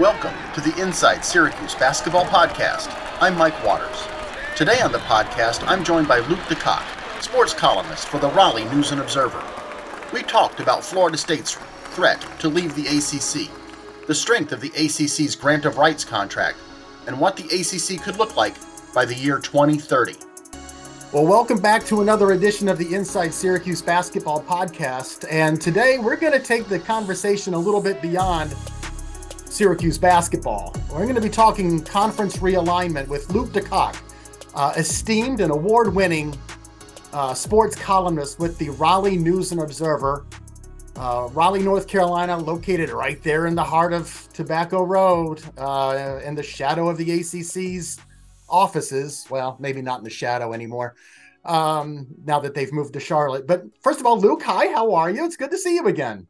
Welcome to the Inside Syracuse Basketball Podcast. I'm Mike Waters. Today on the podcast, I'm joined by Luke DeCock, sports columnist for the Raleigh News and Observer. We talked about Florida State's threat to leave the ACC, the strength of the ACC's grant of rights contract, and what the ACC could look like by the year 2030. Well, welcome back to another edition of the Inside Syracuse Basketball Podcast. And today we're going to take the conversation a little bit beyond Syracuse basketball. We're going to be talking conference realignment with Luke DeCock, uh, esteemed and award winning uh, sports columnist with the Raleigh News and Observer. Uh, Raleigh, North Carolina, located right there in the heart of Tobacco Road, uh, in the shadow of the ACC's offices. Well, maybe not in the shadow anymore um, now that they've moved to Charlotte. But first of all, Luke, hi, how are you? It's good to see you again.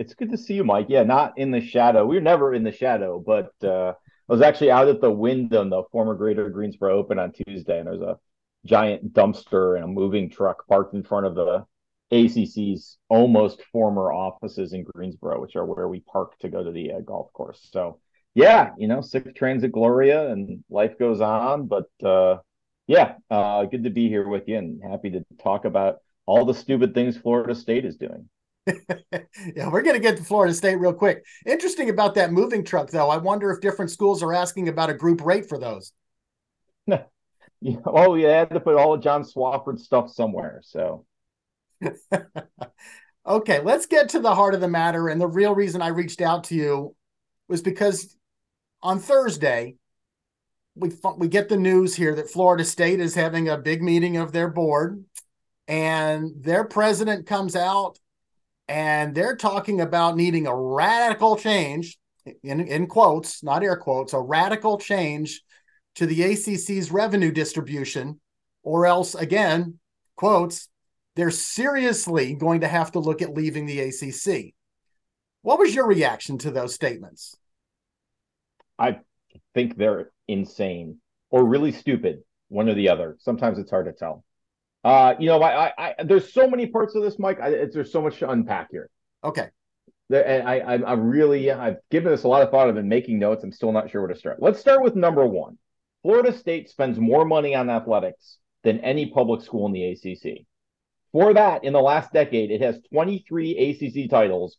It's good to see you, Mike. Yeah, not in the shadow. We are never in the shadow, but uh, I was actually out at the Wyndham, the former Greater Greensboro Open on Tuesday, and there's a giant dumpster and a moving truck parked in front of the ACC's almost former offices in Greensboro, which are where we park to go to the uh, golf course. So, yeah, you know, sic transit gloria, and life goes on. But uh, yeah, uh, good to be here with you, and happy to talk about all the stupid things Florida State is doing. Yeah, we're going to get to Florida State real quick. Interesting about that moving truck, though. I wonder if different schools are asking about a group rate for those. yeah, oh, you had to put all of John Swofford stuff somewhere. So, okay, let's get to the heart of the matter. And the real reason I reached out to you was because on Thursday, we we get the news here that Florida State is having a big meeting of their board, and their president comes out and they're talking about needing a radical change in, in quotes, not air quotes, a radical change to the ACC's revenue distribution, or else, again, quotes, they're seriously going to have to look at leaving the ACC. What was your reaction to those statements? I think they're insane or really stupid, one or the other. Sometimes it's hard to tell. Uh, you know, I, I, I, there's so many parts of this, Mike. I, there's so much to unpack here. Okay. And I, I, I'm really, I've given this a lot of thought. I've been making notes. I'm still not sure where to start. Let's start with number one. Florida State spends more money on athletics than any public school in the ACC. For that, in the last decade, it has 23 ACC titles,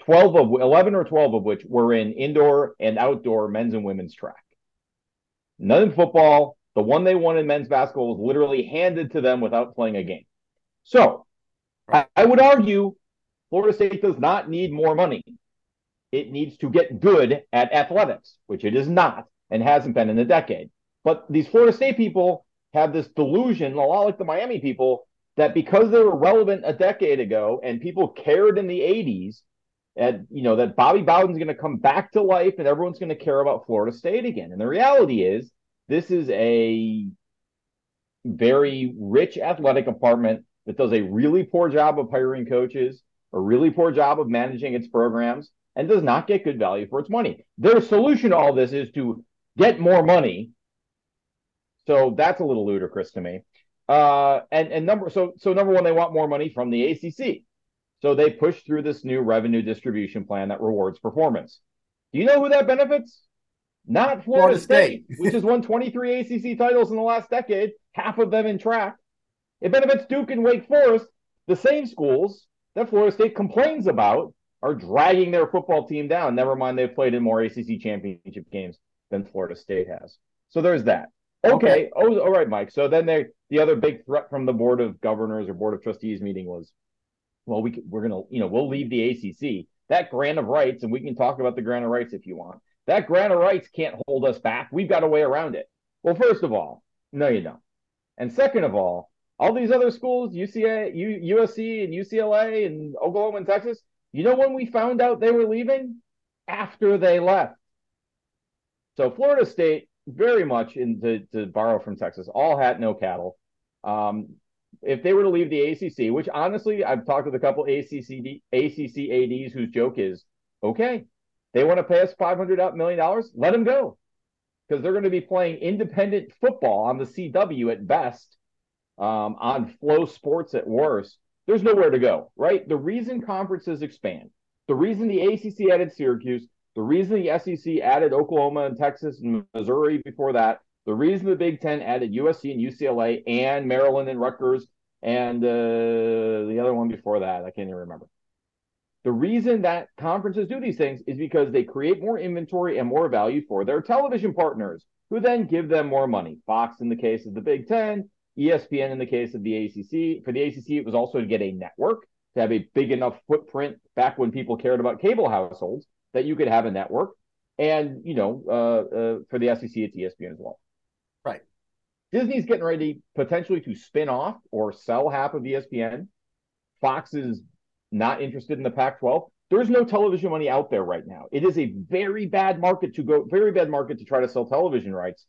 12 of 11 or 12 of which were in indoor and outdoor men's and women's track. None in football, the one they won in men's basketball was literally handed to them without playing a game. So I, would argue Florida State does not need more money. It needs to get good at athletics, which it is not and hasn't been in a decade. But these Florida State people have this delusion, a lot like the Miami people, that because they were relevant a decade ago and people cared in the 80s, and you know that Bobby Bowden's going to come back to life and everyone's going to care about Florida State again. And the reality is this is a very rich athletic department that does a really poor job of hiring coaches, a really poor job of managing its programs, and does not get good value for its money. Their solution to all this is to get more money. So that's a little ludicrous to me. Uh, and and number so so number one, they want more money from the ACC. So they push through this new revenue distribution plan that rewards performance. Do you know who that benefits? Not Florida, Florida State, State which has won 23 ACC titles in the last decade, half of them in track. It benefits Duke and Wake Forest, the same schools that Florida State complains about are dragging their football team down. Never mind, they've played in more ACC championship games than Florida State has. So there's that. Okay. okay. Oh, all right, Mike. So then they, the other big threat from the board of governors or board of trustees meeting was, well, we we're gonna, you know, we'll leave the ACC that grant of rights, and we can talk about the grant of rights if you want. That grant of rights can't hold us back. We've got a way around it. Well, first of all, no, you don't. And second of all, all these other schools, UCA, USC, and UCLA, and Oklahoma and Texas, you know when we found out they were leaving? After they left. So Florida State, very much in to, to borrow from Texas, all hat, no cattle. Um, if they were to leave the ACC, which honestly, I've talked with a couple ACC ACC ads whose joke is, okay, they want to pay us $500 million, let them go. Because they're going to be playing independent football on the CW at best, um, on FloSports at worst. There's nowhere to go, right? The reason conferences expand, the reason the ACC added Syracuse, The reason the SEC added Oklahoma and Texas and Missouri before that, the reason the Big Ten added USC and UCLA and Maryland and Rutgers and uh, the other one before that, I can't even remember. The reason that conferences do these things is because they create more inventory and more value for their television partners, who then give them more money. Fox, in the case of the Big Ten, ESPN, in the case of the ACC. For the ACC, it was also to get a network, to have a big enough footprint back when people cared about cable households that you could have a network. And, you know, uh, uh, for the SEC, it's ESPN as well. Right. Disney's getting ready potentially to spin off or sell half of ESPN. Fox is not interested in the Pac 12. There's no television money out there right now. It is a very bad market to go, very bad market to try to sell television rights.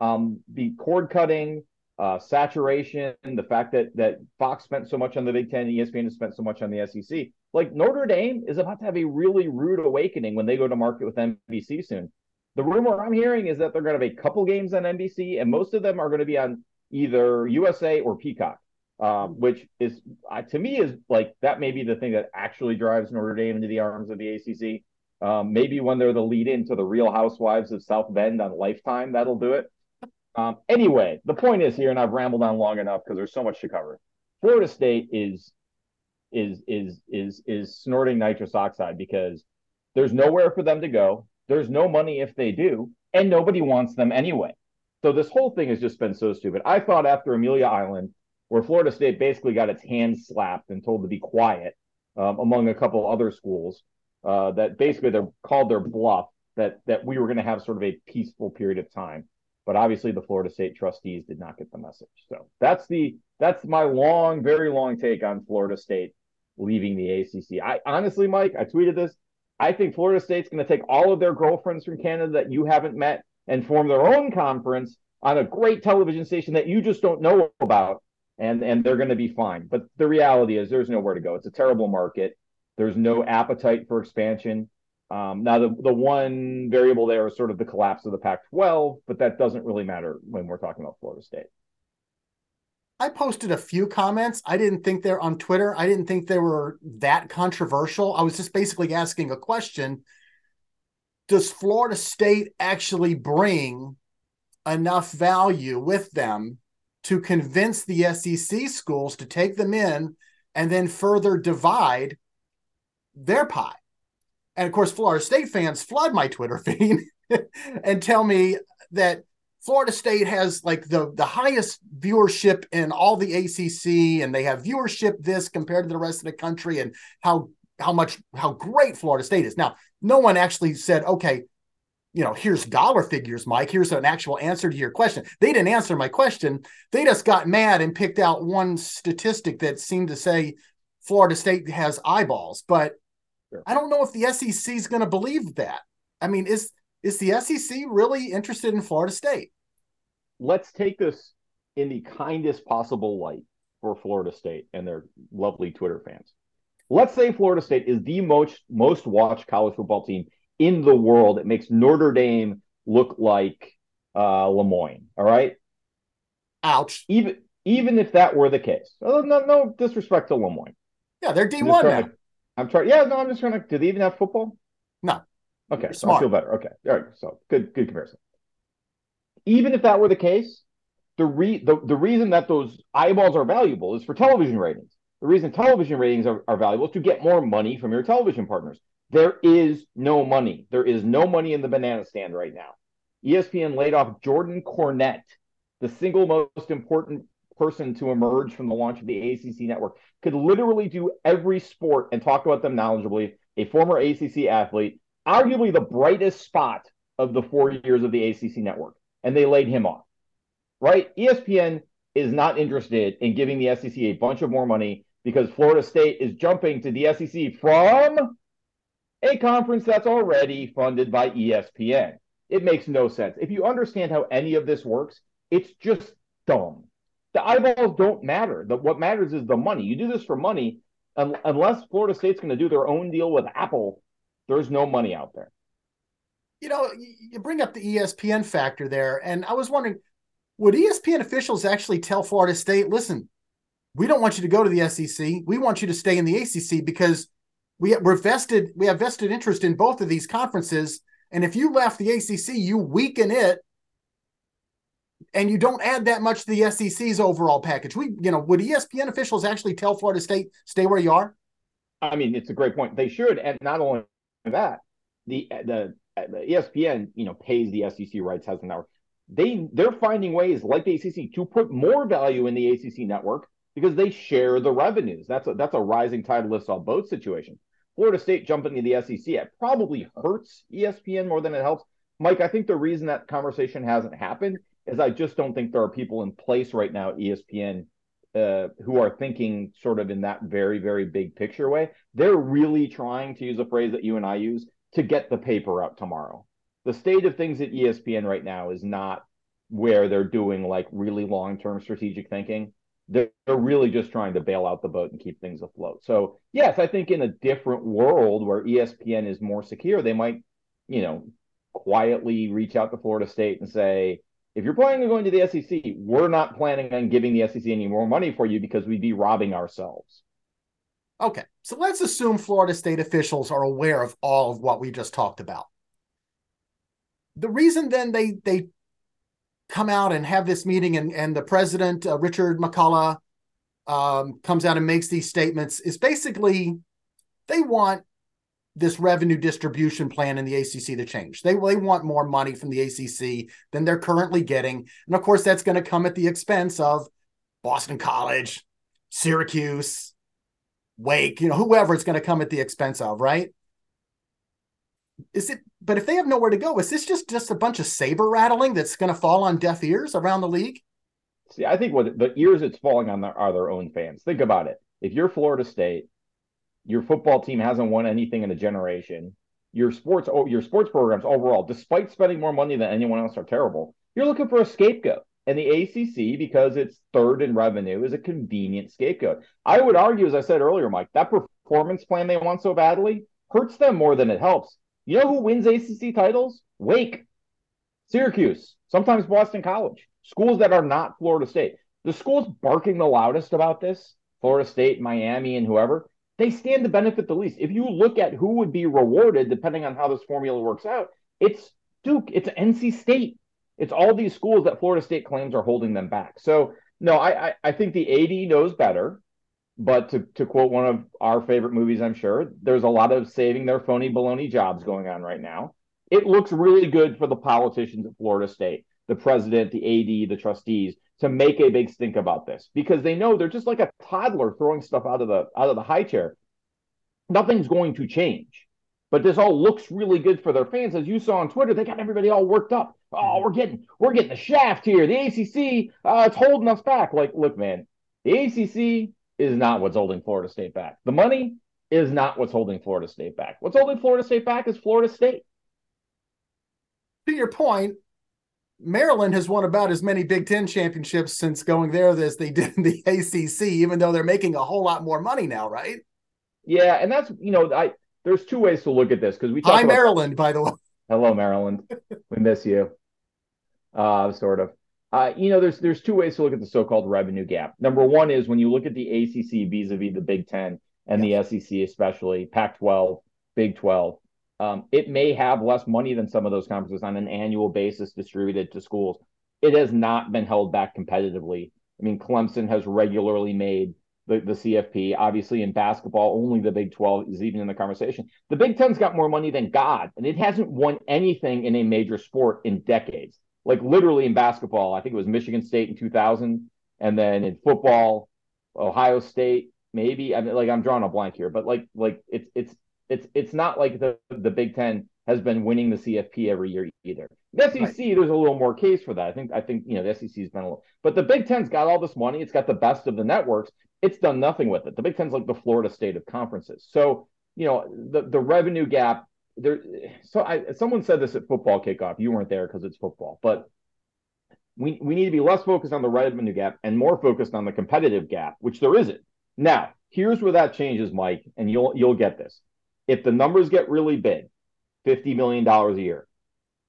Um, the cord cutting, uh, saturation, the fact that that Fox spent so much on the Big Ten, ESPN has spent so much on the SEC. Like Notre Dame is about to have a really rude awakening when they go to market with NBC soon. The rumor I'm hearing is that they're going to have a couple games on NBC, and most of them are going to be on either USA or Peacock um, which is uh, to me is like that may be the thing that actually drives Notre Dame into the arms of the ACC. Um, maybe when they're the lead in to the Real Housewives of South Bend on Lifetime, that'll do it. Um, anyway, the point is here, and I've rambled on long enough because there's so much to cover. Florida State is is is is is snorting nitrous oxide because there's nowhere for them to go. There's no money if they do, and nobody wants them anyway. So this whole thing has just been so stupid. I thought after Amelia Island where Florida State basically got its hands slapped and told to be quiet, um, among a couple other schools, uh, that basically they're called their bluff that that we were going to have sort of a peaceful period of time. But obviously, the Florida State trustees did not get the message. So that's the that's my long, very long take on Florida State leaving the ACC. I honestly, Mike, I tweeted this. I think Florida State's going to take all of their girlfriends from Canada that you haven't met and form their own conference on a great television station that you just don't know about and and they're going to be fine. But the reality is, there's nowhere to go. It's a terrible market. There's no appetite for expansion. Um, now, the the one variable there is sort of the collapse of the Pac-12, but that doesn't really matter when we're talking about Florida State. I posted a few comments. I didn't think they're on Twitter. I didn't think they were that controversial. I was just basically asking a question. Does Florida State actually bring enough value with them to convince the SEC schools to take them in and then further divide their pie. And of course, Florida State fans flood my Twitter feed and tell me that Florida State has like the the highest viewership in all the ACC, and they have viewership this compared to the rest of the country, and how how much how great Florida State is. Now, no one actually said, okay, you know, here's dollar figures, Mike. Here's an actual answer to your question. They didn't answer my question. They just got mad and picked out one statistic that seemed to say Florida State has eyeballs. But sure. I don't know if the SEC is going to believe that. I mean, is is the SEC really interested in Florida State? Let's take this in the kindest possible light for Florida State and their lovely Twitter fans. Let's say Florida State is the most most watched college football team in the world. It makes Notre Dame look like uh, Le Moyne. All right. Ouch. Even even if that were the case, no, no, no disrespect to Le Moyne. Yeah, they're D one now. To, I'm trying. Yeah, no, I'm just trying to. Do they even have football? No. Okay, so I feel better. Okay, all right. So good, good comparison. Even if that were the case, the re the, the reason that those eyeballs are valuable is for television ratings. The reason television ratings are, are valuable is to get more money from your television partners. There is no money. There is no money in the banana stand right now. ESPN laid off Jordan Cornette, the single most important person to emerge from the launch of the ACC network, could literally do every sport and talk about them knowledgeably. A former ACC athlete, arguably the brightest spot of the four years of the ACC network, and they laid him off. Right? ESPN is not interested in giving the SEC a bunch of more money because Florida State is jumping to the SEC from a conference that's already funded by ESPN. It makes no sense. If you understand how any of this works, it's just dumb. The eyeballs don't matter. The, what matters is the money. You do this for money. Un- unless Florida State's going to do their own deal with Apple, there's no money out there. You know, you bring up the ESPN factor there, and I was wondering, would ESPN officials actually tell Florida State, listen, we don't want you to go to the SEC. We want you to stay in the ACC because we we're vested we have vested interest in both of these conferences and if you left the ACC you weaken it and you don't add that much to the SEC's overall package. We, you know, would ESPN officials actually tell Florida State stay where you are? I mean, it's a great point. They should, and not only that, the the, the ESPN, you know, pays the SEC rights, has the network. They they're finding ways, like the ACC, to put more value in the ACC network because they share the revenues. That's a that's a rising tide lifts all boats situation. Florida State jumping to the SEC, it probably hurts ESPN more than it helps. Mike, I think the reason that conversation hasn't happened is I just don't think there are people in place right now at ESPN uh, who are thinking sort of in that very, very big picture way. They're really trying to use a phrase that you and I use to get the paper out tomorrow. The state of things at ESPN right now is not where they're doing like really long term strategic thinking. They're, they're really just trying to bail out the boat and keep things afloat. So, yes, I think in a different world where ESPN is more secure, they might, you know, quietly reach out to Florida State and say, if you're planning on going to the SEC, we're not planning on giving the SEC any more money for you because we'd be robbing ourselves. Okay, so let's assume Florida state officials are aware of all of what we just talked about. The reason then they they come out and have this meeting and, and the president, uh, Richard McCullough, um, comes out and makes these statements is basically they want this revenue distribution plan in the ACC to change. They they want more money from the ACC than they're currently getting, and of course that's going to come at the expense of Boston College, Syracuse, Wake, you know, whoever it's going to come at the expense of, right? Is it? But if they have nowhere to go, is this just just a bunch of saber rattling that's going to fall on deaf ears around the league? See, I think what the ears it's falling on are their own fans. Think about it. If you're Florida State your football team hasn't won anything in a generation. Your sports, oh, your sports programs overall, despite spending more money than anyone else, are terrible. You're looking for a scapegoat, and the ACC, because it's third in revenue, is a convenient scapegoat. I would argue, as I said earlier, Mike, that performance plan they want so badly hurts them more than it helps. You know who wins ACC titles? Wake, Syracuse, sometimes Boston College, schools that are not Florida State. The schools barking the loudest about this, Florida State, Miami, and whoever, they stand to benefit the least. If you look at who would be rewarded, depending on how this formula works out, it's Duke, it's NC State, it's all these schools that Florida State claims are holding them back. So no, I I, I think the AD knows better. But to, to quote one of our favorite movies, I'm sure there's a lot of saving their phony baloney jobs going on right now. It looks really good for the politicians at Florida State, the president, the AD, the trustees, to make a big stink about this because they know they're just like a toddler throwing stuff out of the out of the high chair. Nothing's going to change. But this all looks really good for their fans. As you saw on Twitter, they got everybody all worked up. Oh, we're getting we're getting the shaft here. The ACC, uh, it's holding us back. Like, look, man, the ACC is not what's holding Florida State back. The money is not what's holding Florida State back. What's holding Florida State back is Florida State. To your point, Maryland has won about as many Big Ten championships since going there as they did in the ACC, even though they're making a whole lot more money now, right? Yeah, and that's you know, I there's two ways to look at this because we talk hi about, Maryland, by the way. Hello, Maryland. we miss you. Uh, sort of. Uh, you know, there's there's two ways to look at the so-called revenue gap. Number one is when you look at the ACC vis-a-vis the Big Ten and yes. the SEC, especially Pac-12, Big 12 um, it may have less money than some of those conferences on an annual basis distributed to schools. It has not been held back competitively. I mean, Clemson has regularly made the, the CFP. Obviously, in basketball, only the Big 12 is even in the conversation. The Big Ten's got more money than God, and it hasn't won anything in a major sport in decades. Like literally in basketball, I think it was Michigan State in 2000, and then in football, Ohio State, maybe. I mean, like I'm drawing a blank here, but like like it's it's it's it's not like the the Big Ten has been winning the CFP every year either. The SEC, right. there's a little more case for that. I think I think you know the SEC's been a little, but the Big Ten's got all this money. It's got the best of the networks. It's done nothing with it. The Big Ten's like the Florida State of conferences. So you know the the revenue gap. There, so I, someone said this at football kickoff. You weren't there because it's football, but we we need to be less focused on the revenue gap and more focused on the competitive gap, which there isn't. Now, here's where that changes, Mike, and you'll you'll get this if the numbers get really big, $50 million a year,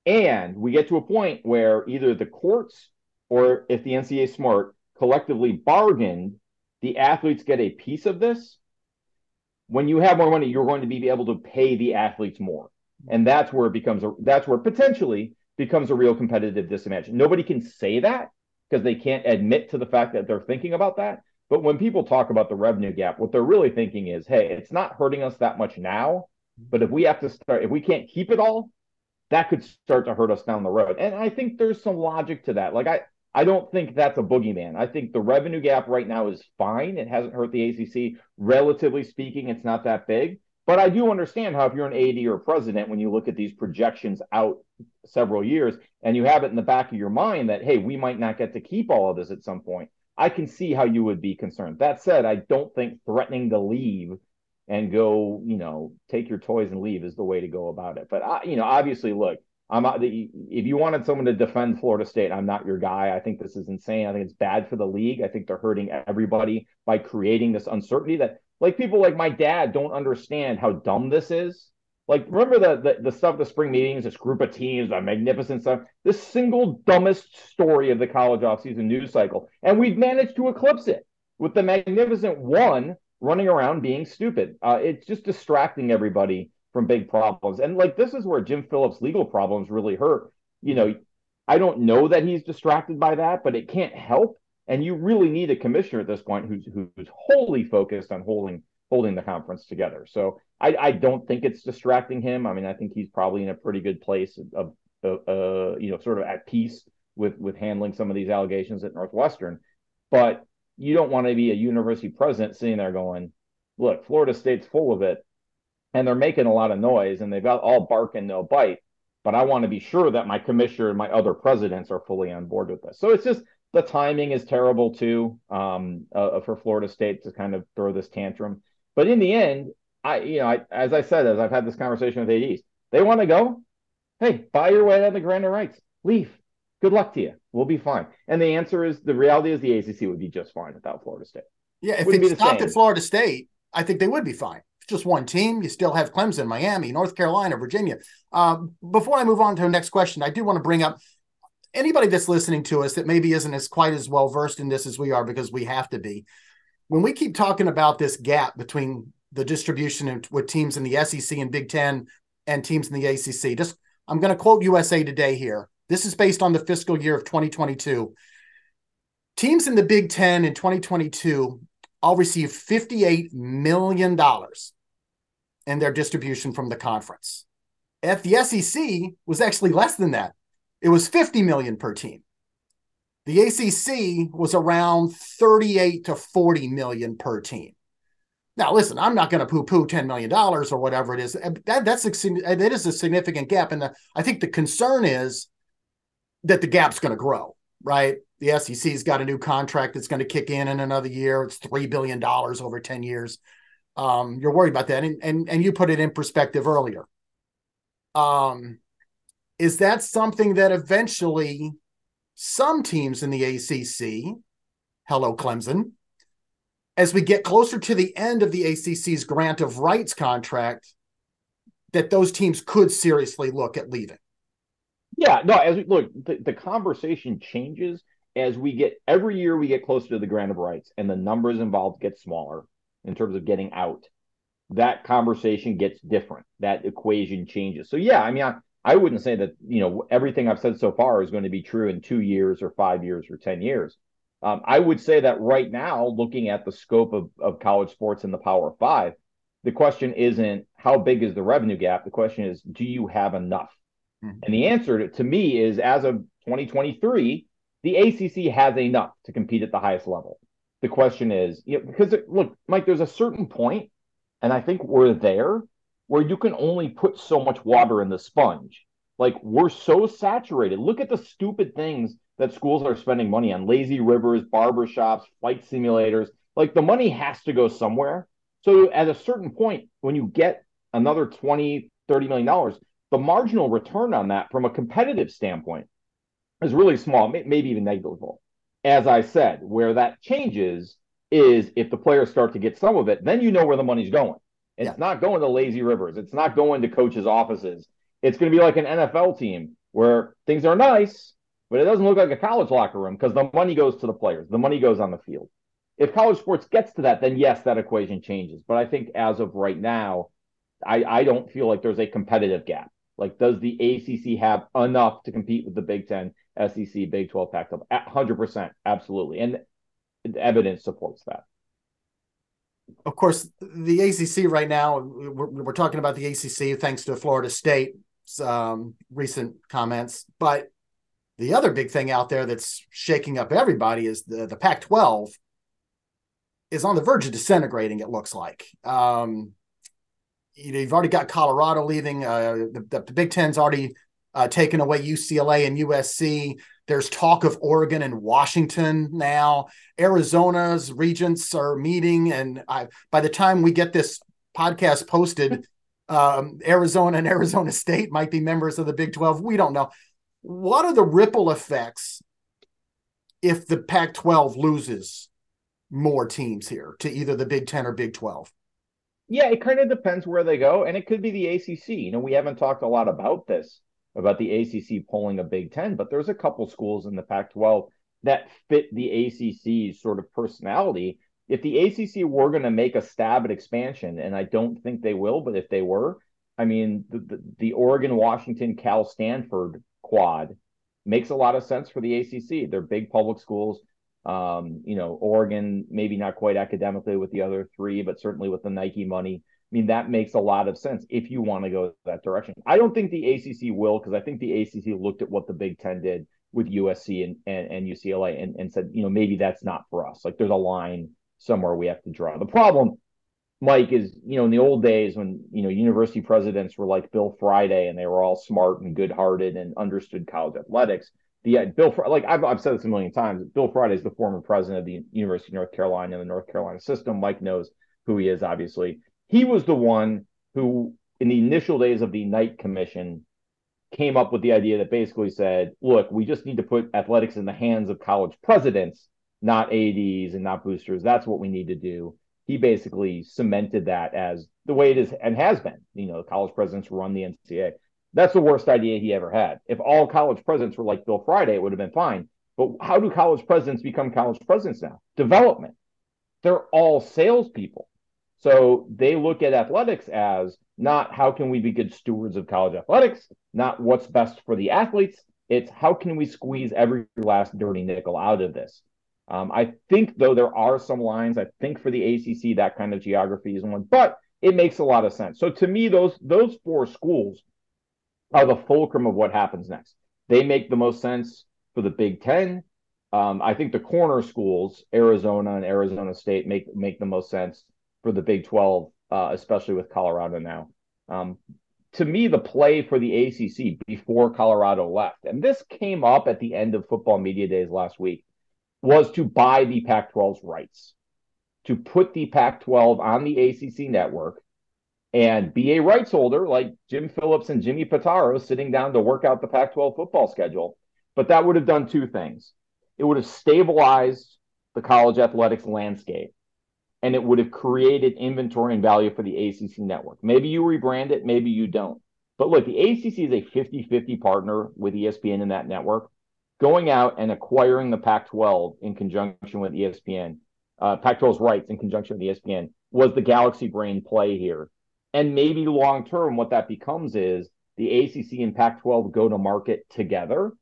and we get to a point where either the courts or if the NCAA smart collectively bargained, the athletes get a piece of this, when you have more money, you're going to be able to pay the athletes more. And that's where it becomes a that's where potentially becomes a real competitive disadvantage. Nobody can say that because they can't admit to the fact that they're thinking about that. But when people talk about the revenue gap, what they're really thinking is, hey, it's not hurting us that much now, but if we have to start, if we can't keep it all, that could start to hurt us down the road. And I think there's some logic to that. Like I, I don't think that's a boogeyman. I think the revenue gap right now is fine. It hasn't hurt the ACC. Relatively speaking, it's not that big. But I do understand how if you're an AD or president, when you look at these projections out several years and you have it in the back of your mind that, hey, we might not get to keep all of this at some point, I can see how you would be concerned. That said, I don't think threatening to leave and go, you know, take your toys and leave is the way to go about it. But I, you know, obviously, look, I'm not. If you wanted someone to defend Florida State, I'm not your guy. I think this is insane. I think it's bad for the league. I think they're hurting everybody by creating this uncertainty that, like, people like my dad don't understand how dumb this is. Like, remember the, the, the stuff, the spring meetings, this group of teams, the magnificent stuff, the single dumbest story of the college offseason news cycle. And we've managed to eclipse it with the magnificent one running around being stupid. Uh, it's just distracting everybody from big problems. And like, this is where Jim Phillips' legal problems really hurt. You know, I don't know that he's distracted by that, but it can't help. And you really need a commissioner at this point who's who's wholly focused on holding holding the conference together. So I, I don't think it's distracting him. I mean, I think he's probably in a pretty good place of, of uh, you know, sort of at peace with with handling some of these allegations at Northwestern. But you don't want to be a university president sitting there going, "Look, Florida State's full of it, and they're making a lot of noise, and they've got all bark and no bite." But I want to be sure that my commissioner and my other presidents are fully on board with this. So it's just the timing is terrible too um, uh, for Florida State to kind of throw this tantrum. But in the end, I, you know, I, as I said, as I've had this conversation with ADs, they want to go. Hey, buy your way out of the grant of rights. Leave. Good luck to you. We'll be fine. And the answer is the reality is the ACC would be just fine without Florida State. Yeah, if Wouldn't it stopped at Florida State, I think they would be fine. Just one team. You still have Clemson, Miami, North Carolina, Virginia. Um, before I move on to the next question, I do want to bring up anybody that's listening to us that maybe isn't as quite as well versed in this as we are because we have to be when we keep talking about this gap between the distribution with teams in the SEC and Big Ten and teams in the ACC, just I'm going to quote USA Today here. This is based on the fiscal year of 2022. Teams in the Big Ten in 2022 all received $58 million in their distribution from the conference. At the SEC was actually less than that. It was 50 million per team. The ACC was around 38 to 40 million per team. Now, listen, I'm not going to poo-poo $10 million or whatever it is. That, that's a, that is a significant gap. And the, I think the concern is that the gap's going to grow, right? The SEC's got a new contract that's going to kick in in another year. It's $3 billion over 10 years. Um, you're worried about that. And, and, and you put it in perspective earlier. Um, is that something that eventually some teams in the ACC, hello, Clemson, as we get closer to the end of the ACC's grant of rights contract, that those teams could seriously look at leaving. Yeah, no, as we look, the, the conversation changes as we get every year we get closer to the grant of rights and the numbers involved get smaller in terms of getting out. That conversation gets different. That equation changes. So yeah, I mean, I, I wouldn't say that you know everything I've said so far is going to be true in two years or five years or ten years. Um, I would say that right now, looking at the scope of, of college sports and the Power Five, the question isn't how big is the revenue gap. The question is, do you have enough? Mm-hmm. And the answer to, to me is, as of 2023, the ACC has enough to compete at the highest level. The question is, you know, because it, look, Mike, there's a certain point, and I think we're there where you can only put so much water in the sponge. Like we're so saturated. Look at the stupid things that schools are spending money on lazy rivers, barbershops, flight simulators. Like the money has to go somewhere. So at a certain point, when you get another 20, 30 million dollars, the marginal return on that from a competitive standpoint is really small, maybe even negligible. As I said, where that changes is if the players start to get some of it, then you know where the money's going. It's yeah. not going to lazy rivers. It's not going to coaches' offices. It's going to be like an NFL team where things are nice, but it doesn't look like a college locker room because the money goes to the players. The money goes on the field. If college sports gets to that, then yes, that equation changes. But I think as of right now, I, I don't feel like there's a competitive gap. Like, does the ACC have enough to compete with the Big Ten, SEC, Big 12, Pac 12? 100%, absolutely. And evidence supports that. Of course, the ACC right now, we're, we're talking about the ACC thanks to Florida State's um, recent comments. But the other big thing out there that's shaking up everybody is the, the Pac 12 is on the verge of disintegrating, it looks like. Um, you know, you've already got Colorado leaving. Uh, the, the, Big Ten's already uh, taken away UCLA and USC. There's talk of Oregon and Washington now. Arizona's regents are meeting, and I, by the time we get this podcast posted, um, Arizona and Arizona State might be members of the Big 12. We don't know. What are the ripple effects if the Pac 12 loses more teams here to either the Big 10 or Big 12? Yeah, it kind of depends where they go, and it could be the ACC. You know, we haven't talked a lot about this about the ACC pulling a Big Ten, but there's a couple schools in the Pac-12 that fit the ACC's sort of personality. If the ACC were going to make a stab at expansion, and I don't think they will, but if they were, I mean, the, the, the Oregon, Washington, Cal, Stanford quad makes a lot of sense for the ACC. They're big public schools. Um, you know, Oregon, maybe not quite academically with the other three, but certainly with the Nike money. I mean, that makes a lot of sense if you want to go that direction. I don't think the ACC will, because I think the ACC looked at what the Big Ten did with USC and, and, and UCLA and, and said, you know, maybe that's not for us. Like there's a line somewhere we have to draw. The problem, Mike, is, you know, in the old days when, you know, university presidents were like Bill Friday and they were all smart and good hearted and understood college athletics the uh, Bill like I've, I've said this a million times. Bill Friday is the former president of the University of North Carolina and the North Carolina system. Mike knows who he is. Obviously, he was the one who, in the initial days of the Knight Commission, came up with the idea that basically said, "Look, we just need to put athletics in the hands of college presidents, not ads and not boosters. That's what we need to do." He basically cemented that as the way it is and has been. You know, college presidents run the NCAA. That's the worst idea he ever had. If all college presidents were like Bill Friday, it would have been fine. But how do college presidents become college presidents now? Development. They're all salespeople. So they look at athletics as not how can we be good stewards of college athletics, not what's best for the athletes. It's how can we squeeze every last dirty nickel out of this. Um, I think, though, there are some lines. I think for the ACC, that kind of geography is one, but it makes a lot of sense. So to me, those those four schools are the fulcrum of what happens next. They make the most sense for the Big Ten. Um, I think the corner schools, Arizona and Arizona State, make make the most sense for the Big Twelve, uh, especially with Colorado now. Um, to me, the play for the ACC before Colorado left, and this came up at the end of football media days last week, was to buy the Pac 12's rights, to put the Pac 12 on the ACC network, and be a rights holder like Jim Phillips and Jimmy Pitaro sitting down to work out the Pac 12 football schedule. But that would have done two things it would have stabilized the college athletics landscape and it would have created inventory and value for the ACC network. Maybe you rebrand it, maybe you don't. But look, the ACC is a 50 50 partner with ESPN in that network. Going out and acquiring the Pac 12 in conjunction with ESPN, uh, Pac 12's rights in conjunction with ESPN, was the Galaxy Brain play here and maybe long term, what that becomes is the ACC and Pac 12 go to market together.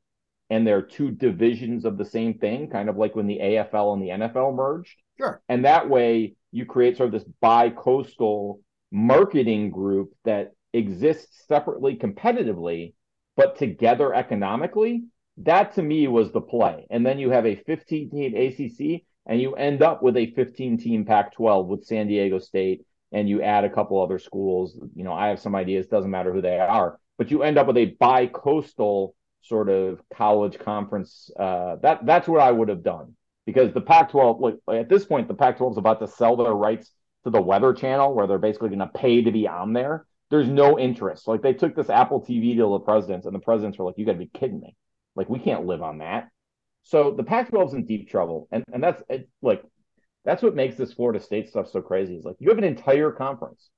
And they're two divisions of the same thing, kind of like when the AFL and the NFL merged. Sure. And that way you create sort of this bi coastal marketing group that exists separately competitively, but together economically. That to me was the play. And then you have a 15 team ACC and you end up with a 15 team Pac 12 with San Diego State and you add a couple other schools. You know, I have some ideas, doesn't matter who they are, but you end up with a bi-coastal sort of college conference. Uh, that that's what I would have done because the Pac-12, like at this point, the Pac-12 is about to sell their rights to the Weather Channel, where they're basically going to pay to be on there. There's no interest. Like they took this Apple TV deal to the presidents, and the presidents were like, "You got to be kidding me! Like we can't live on that." So the Pac-12 is in deep trouble, and and that's it, like that's what makes this Florida State stuff so crazy. Is like you have an entire conference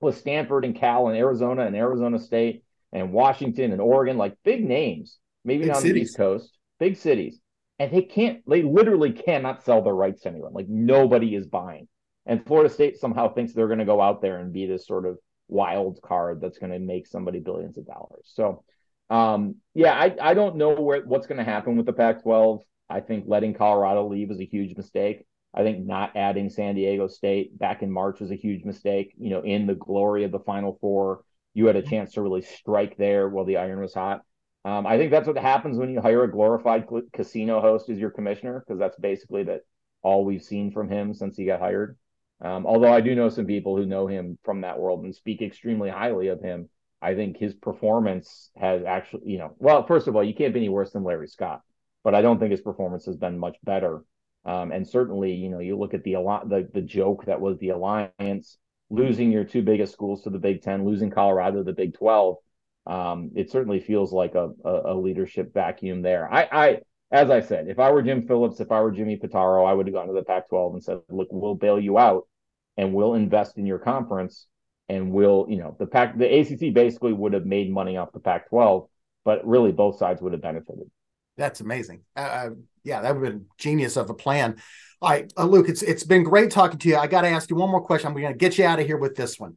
with Stanford and Cal and Arizona and Arizona State and Washington and Oregon, like big names, maybe big not on the East Coast, big cities. And they can't, they literally cannot sell their rights to anyone. Like nobody is buying. And Florida State somehow thinks they're going to go out there and be this sort of wild card that's going to make somebody billions of dollars. So, um, yeah, I, I don't know where what's going to happen with the Pac 12. I think letting Colorado leave was a huge mistake. I think not adding San Diego State back in March was a huge mistake. You know, in the glory of the Final Four, you had a chance to really strike there while the iron was hot. Um, I think that's what happens when you hire a glorified casino host as your commissioner, because that's basically that all we've seen from him since he got hired. Um, although I do know some people who know him from that world and speak extremely highly of him. I think his performance has actually, you know, well, first of all, you can't be any worse than Larry Scott, but I don't think his performance has been much better. Um, and certainly, you know, you look at the the the joke that was the alliance, losing your two biggest schools to the Big Ten, losing Colorado to the Big Twelve um, it certainly feels like a, a, a, leadership vacuum there. I, I, as I said, if I were Jim Phillips, if I were Jimmy Pitaro, I would have gone to the Pac-12 and said, "Look, we'll bail you out, and we'll invest in your conference, and we'll, you know, the Pac, the ACC basically would have made money off the Pac-12, but really both sides would have benefited." That's amazing. Uh, yeah, that would have been genius of a plan. All right, uh, Luke, it's it's been great talking to you. I got to ask you one more question. I'm going to get you out of here with this one.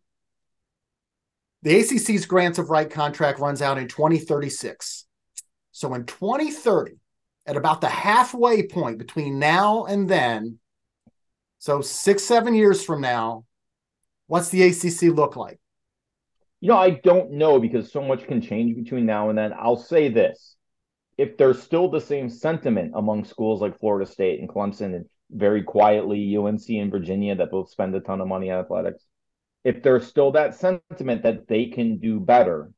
The ACC's grants of right contract runs out in 2036. So in 2030, at about the halfway point between now and then, so six, seven years from now, what's the ACC look like? You know, I don't know because so much can change between now and then. I'll say this if there's still the same sentiment among schools like Florida State and Clemson and very quietly UNC and Virginia that both spend a ton of money on athletics, if there's still that sentiment that they can do better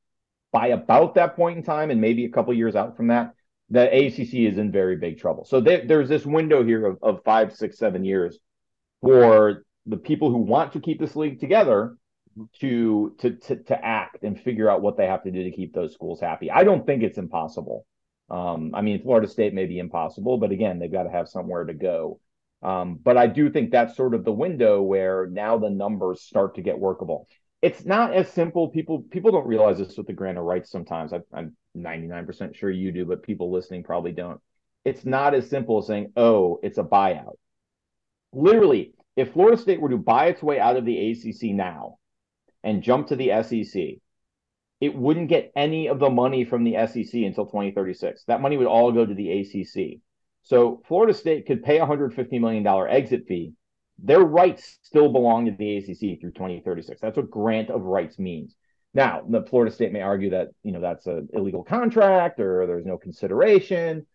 by about that point in time and maybe a couple years out from that, the ACC is in very big trouble. So they, there's this window here of, of five, six, seven years for the people who want to keep this league together to, to to to act and figure out what they have to do to keep those schools happy. I don't think it's impossible. Um, I mean, Florida State may be impossible, but again, they've got to have somewhere to go. Um, but I do think that's sort of the window where now the numbers start to get workable. It's not as simple. People people don't realize this with the grant of rights sometimes. I, I'm 99% sure you do, but people listening probably don't. It's not as simple as saying, oh, it's a buyout. Literally, if Florida State were to buy its way out of the ACC now and jump to the SEC, it wouldn't get any of the money from the SEC until 2036. That money would all go to the ACC. So Florida State could pay a $150 million exit fee. Their rights still belong to the ACC through 2036. That's what grant of rights means. Now, the Florida State may argue that you know that's an illegal contract or there's no consideration,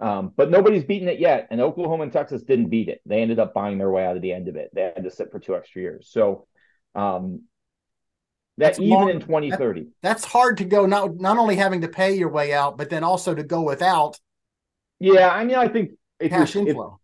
um, but nobody's beaten it yet. And Oklahoma and Texas didn't beat it. They ended up buying their way out of the end of it. They had to sit for two extra years. So um, that that's even long, in 2030, that, that's hard to go. Not not only having to pay your way out, but then also to go without yeah, I mean, I think if cash inflow.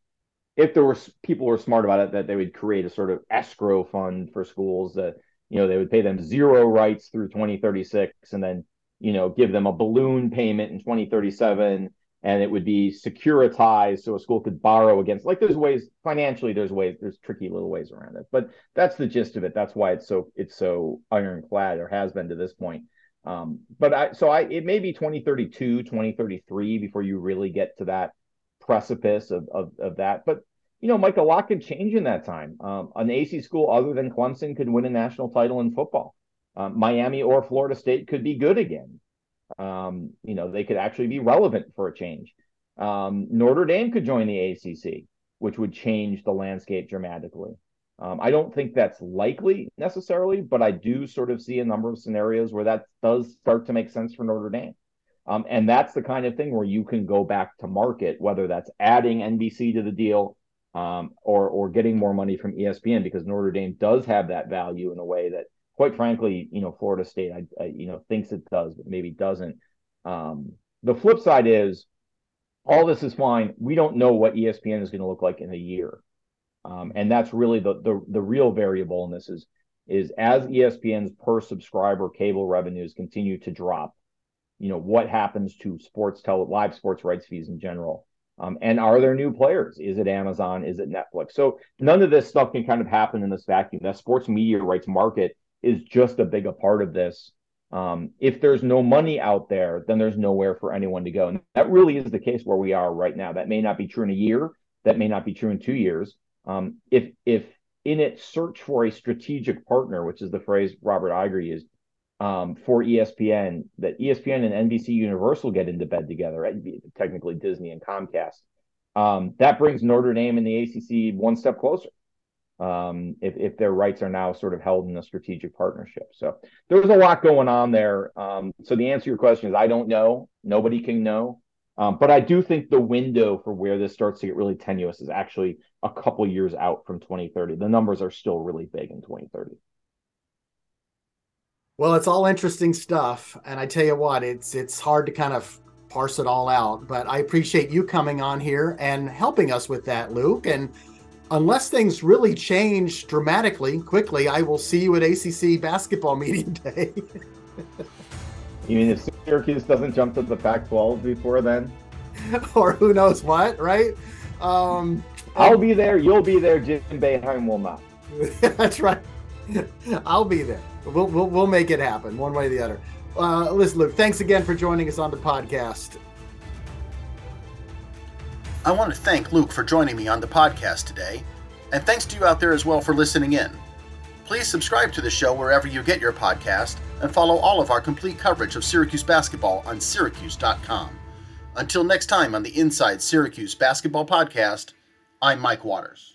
If, if there were people were smart about it, that they would create a sort of escrow fund for schools that you know they would pay them zero rights through 2036, and then you know give them a balloon payment in 2037 and it would be securitized so a school could borrow against like there's ways financially there's ways there's tricky little ways around it but that's the gist of it that's why it's so it's so ironclad or has been to this point um, but I, so I, it may be 2032, 2033 before you really get to that precipice of, of, of that. But, you know, Mike, a lot could change in that time. Um, an AC school other than Clemson could win a national title in football. Um, Miami or Florida State could be good again. Um, you know, they could actually be relevant for a change. Um, Notre Dame could join the ACC, which would change the landscape dramatically. Um, I don't think that's likely necessarily, but I do sort of see a number of scenarios where that does start to make sense for Notre Dame. Um, and that's the kind of thing where you can go back to market, whether that's adding NBC to the deal um, or or getting more money from ESPN, because Notre Dame does have that value in a way that, quite frankly, you know, Florida State, I, I you know, thinks it does, but maybe doesn't. Um, the flip side is all this is fine. We don't know what ESPN is going to look like in a year. Um, and that's really the, the the real variable in this is is as ESPN's per subscriber cable revenues continue to drop, you know what happens to sports tele live sports rights fees in general. Um, and are there new players? Is it Amazon? Is it Netflix? So none of this stuff can kind of happen in this vacuum. That sports media rights market is just a big a part of this. Um, if there's no money out there, then there's nowhere for anyone to go. And that really is the case where we are right now. That may not be true in a year. That may not be true in two years. Um, if if in its search for a strategic partner, which is the phrase Robert Iger used um, for ESPN, that ESPN and NBC Universal get into bed together, technically Disney and Comcast. Um, that brings Notre Dame and the ACC one step closer. Um, if, if their rights are now sort of held in a strategic partnership. So there's a lot going on there. Um, so the answer to your question is I don't know. Nobody can know. Um, but I do think the window for where this starts to get really tenuous is actually a couple years out from 2030. The numbers are still really big in 2030. Well, it's all interesting stuff, and I tell you what, it's it's hard to kind of parse it all out. But I appreciate you coming on here and helping us with that, Luke. And unless things really change dramatically quickly, I will see you at ACC basketball meeting day. you mean if Syracuse doesn't jump to the Pac-12 before then? or who knows what, right? Um, I'll be there. You'll be there. Jim Boeheim will not. That's right. I'll be there. We'll, we'll, we'll make it happen one way or the other. Uh, listen, Luke, thanks again for joining us on the podcast. I want to thank Luke for joining me on the podcast today, and thanks to you out there as well for listening in. Please subscribe to the show wherever you get your podcast and follow all of our complete coverage of Syracuse basketball on syracuse.com. Until next time on the Inside Syracuse Basketball Podcast, I'm Mike Waters.